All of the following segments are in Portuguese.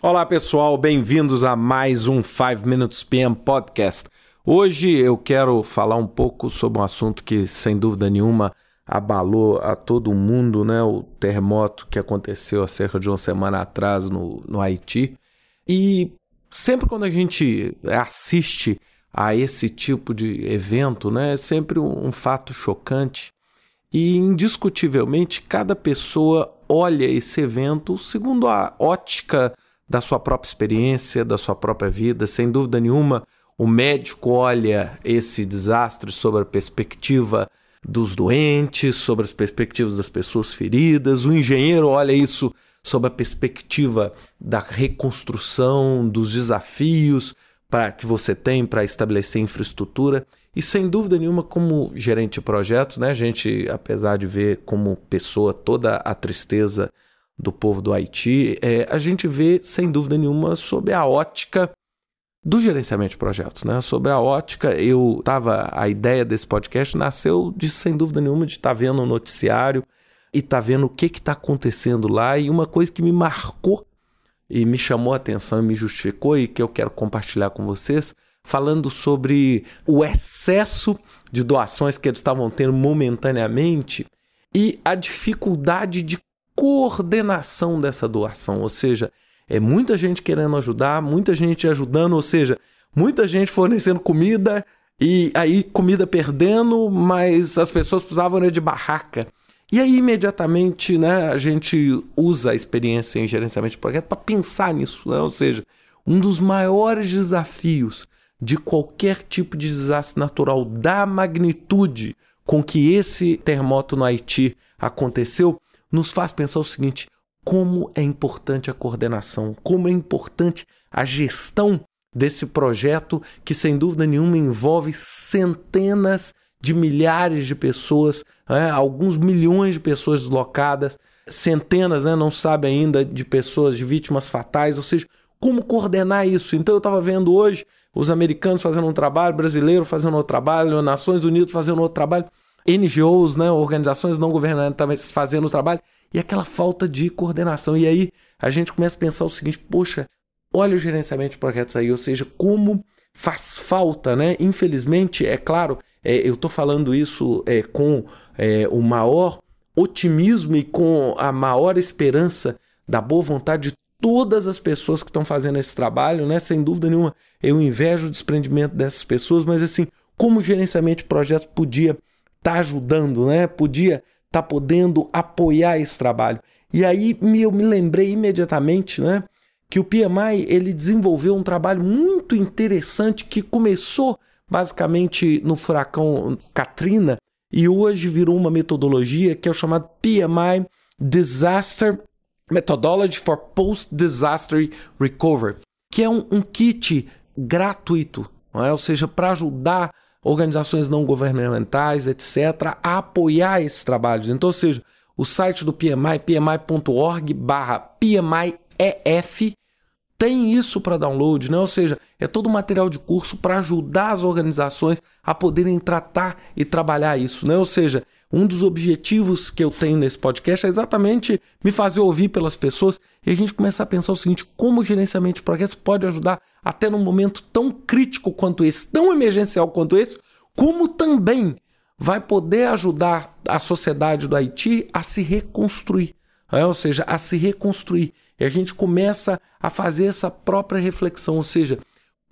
Olá pessoal, bem-vindos a mais um 5 Minutes PM Podcast. Hoje eu quero falar um pouco sobre um assunto que, sem dúvida nenhuma, abalou a todo mundo, né? O terremoto que aconteceu há cerca de uma semana atrás no, no Haiti. E sempre quando a gente assiste a esse tipo de evento, né, é sempre um, um fato chocante. E indiscutivelmente cada pessoa olha esse evento segundo a ótica da sua própria experiência, da sua própria vida. Sem dúvida nenhuma, o médico olha esse desastre sobre a perspectiva dos doentes, sobre as perspectivas das pessoas feridas. O engenheiro olha isso sob a perspectiva da reconstrução, dos desafios para que você tem para estabelecer infraestrutura. E sem dúvida nenhuma, como gerente de projetos, né, a gente, apesar de ver como pessoa toda a tristeza do povo do Haiti, é, a gente vê, sem dúvida nenhuma, sob a ótica do gerenciamento de projetos, né? Sobre a ótica, eu tava a ideia desse podcast nasceu de sem dúvida nenhuma de estar tá vendo o um noticiário e estar tá vendo o que está acontecendo lá e uma coisa que me marcou e me chamou a atenção e me justificou e que eu quero compartilhar com vocês, falando sobre o excesso de doações que eles estavam tendo momentaneamente e a dificuldade de coordenação dessa doação, ou seja, é muita gente querendo ajudar, muita gente ajudando, ou seja, muita gente fornecendo comida e aí comida perdendo, mas as pessoas precisavam de barraca. E aí imediatamente, né, a gente usa a experiência em gerenciamento de projeto para pensar nisso, né? ou seja, um dos maiores desafios de qualquer tipo de desastre natural da magnitude com que esse terremoto no Haiti aconteceu nos faz pensar o seguinte: como é importante a coordenação, como é importante a gestão desse projeto que, sem dúvida nenhuma, envolve centenas de milhares de pessoas, né, alguns milhões de pessoas deslocadas, centenas, né, não sabe ainda, de pessoas, de vítimas fatais, ou seja, como coordenar isso? Então eu estava vendo hoje os americanos fazendo um trabalho, brasileiro fazendo outro trabalho, Nações Unidas fazendo outro trabalho. NGOs, né, organizações não governamentais fazendo o trabalho, e aquela falta de coordenação. E aí a gente começa a pensar o seguinte: poxa, olha o gerenciamento de projetos aí, ou seja, como faz falta, né? Infelizmente, é claro, é, eu estou falando isso é, com é, o maior otimismo e com a maior esperança da boa vontade de todas as pessoas que estão fazendo esse trabalho, né? Sem dúvida nenhuma, eu invejo o desprendimento dessas pessoas, mas assim, como o gerenciamento de projetos podia tá ajudando, né? Podia tá podendo apoiar esse trabalho. E aí eu me lembrei imediatamente, né? Que o PMI ele desenvolveu um trabalho muito interessante que começou basicamente no furacão Katrina e hoje virou uma metodologia que é o chamado PMI Disaster Methodology for Post-Disaster Recovery, que é um, um kit gratuito, é? ou seja, para ajudar organizações não governamentais, etc., a apoiar esses trabalhos. Então, ou seja, o site do PMI, pmi.org barra PMIEF, tem isso para download, né? ou seja, é todo material de curso para ajudar as organizações a poderem tratar e trabalhar isso. Né? Ou seja, um dos objetivos que eu tenho nesse podcast é exatamente me fazer ouvir pelas pessoas e a gente começar a pensar o seguinte: como o gerenciamento de projetos pode ajudar até num momento tão crítico quanto esse, tão emergencial quanto esse, como também vai poder ajudar a sociedade do Haiti a se reconstruir, é? ou seja, a se reconstruir. E a gente começa a fazer essa própria reflexão, ou seja,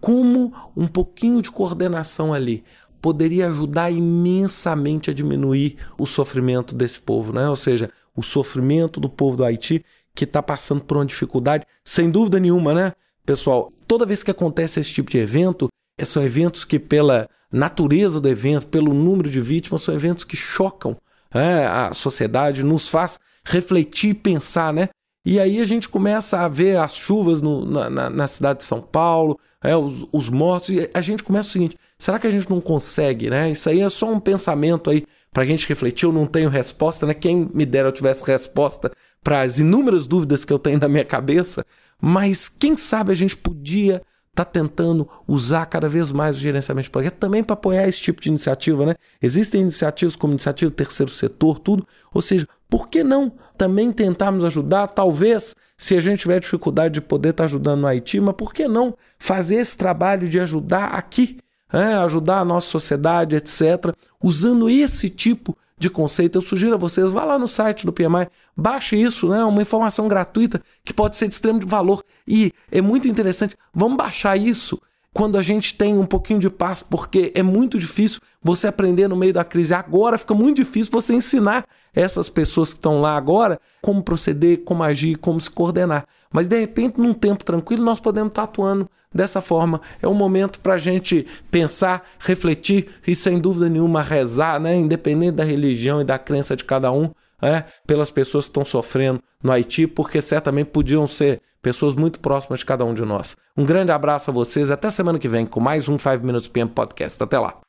como um pouquinho de coordenação ali poderia ajudar imensamente a diminuir o sofrimento desse povo, né? ou seja, o sofrimento do povo do Haiti que está passando por uma dificuldade, sem dúvida nenhuma, né? Pessoal, toda vez que acontece esse tipo de evento, são eventos que, pela natureza do evento, pelo número de vítimas, são eventos que chocam né, a sociedade, nos faz refletir e pensar, né? E aí a gente começa a ver as chuvas no, na, na, cidade de São Paulo, é, os, os, mortos, e a gente começa o seguinte: será que a gente não consegue, né? Isso aí é só um pensamento aí para a gente refletir. Eu não tenho resposta, né? Quem me dera eu tivesse resposta para as inúmeras dúvidas que eu tenho na minha cabeça, mas quem sabe a gente podia estar tá tentando usar cada vez mais o gerenciamento de projeto também para apoiar esse tipo de iniciativa, né? Existem iniciativas como iniciativa terceiro setor, tudo. Ou seja, por que não também tentarmos ajudar, talvez, se a gente tiver dificuldade de poder estar ajudando no Haiti, mas por que não fazer esse trabalho de ajudar aqui? É, ajudar a nossa sociedade, etc., usando esse tipo de conceito. Eu sugiro a vocês, vá lá no site do PMI, baixe isso, né? Uma informação gratuita que pode ser de extremo valor. E é muito interessante. Vamos baixar isso quando a gente tem um pouquinho de paz, porque é muito difícil você aprender no meio da crise. Agora fica muito difícil você ensinar essas pessoas que estão lá agora como proceder, como agir, como se coordenar. Mas de repente, num tempo tranquilo, nós podemos estar atuando dessa forma. É um momento para a gente pensar, refletir e, sem dúvida nenhuma, rezar, né? independente da religião e da crença de cada um, é, pelas pessoas que estão sofrendo no Haiti, porque certamente podiam ser pessoas muito próximas de cada um de nós. Um grande abraço a vocês, até semana que vem com mais um 5 Minutes PM Podcast. Até lá.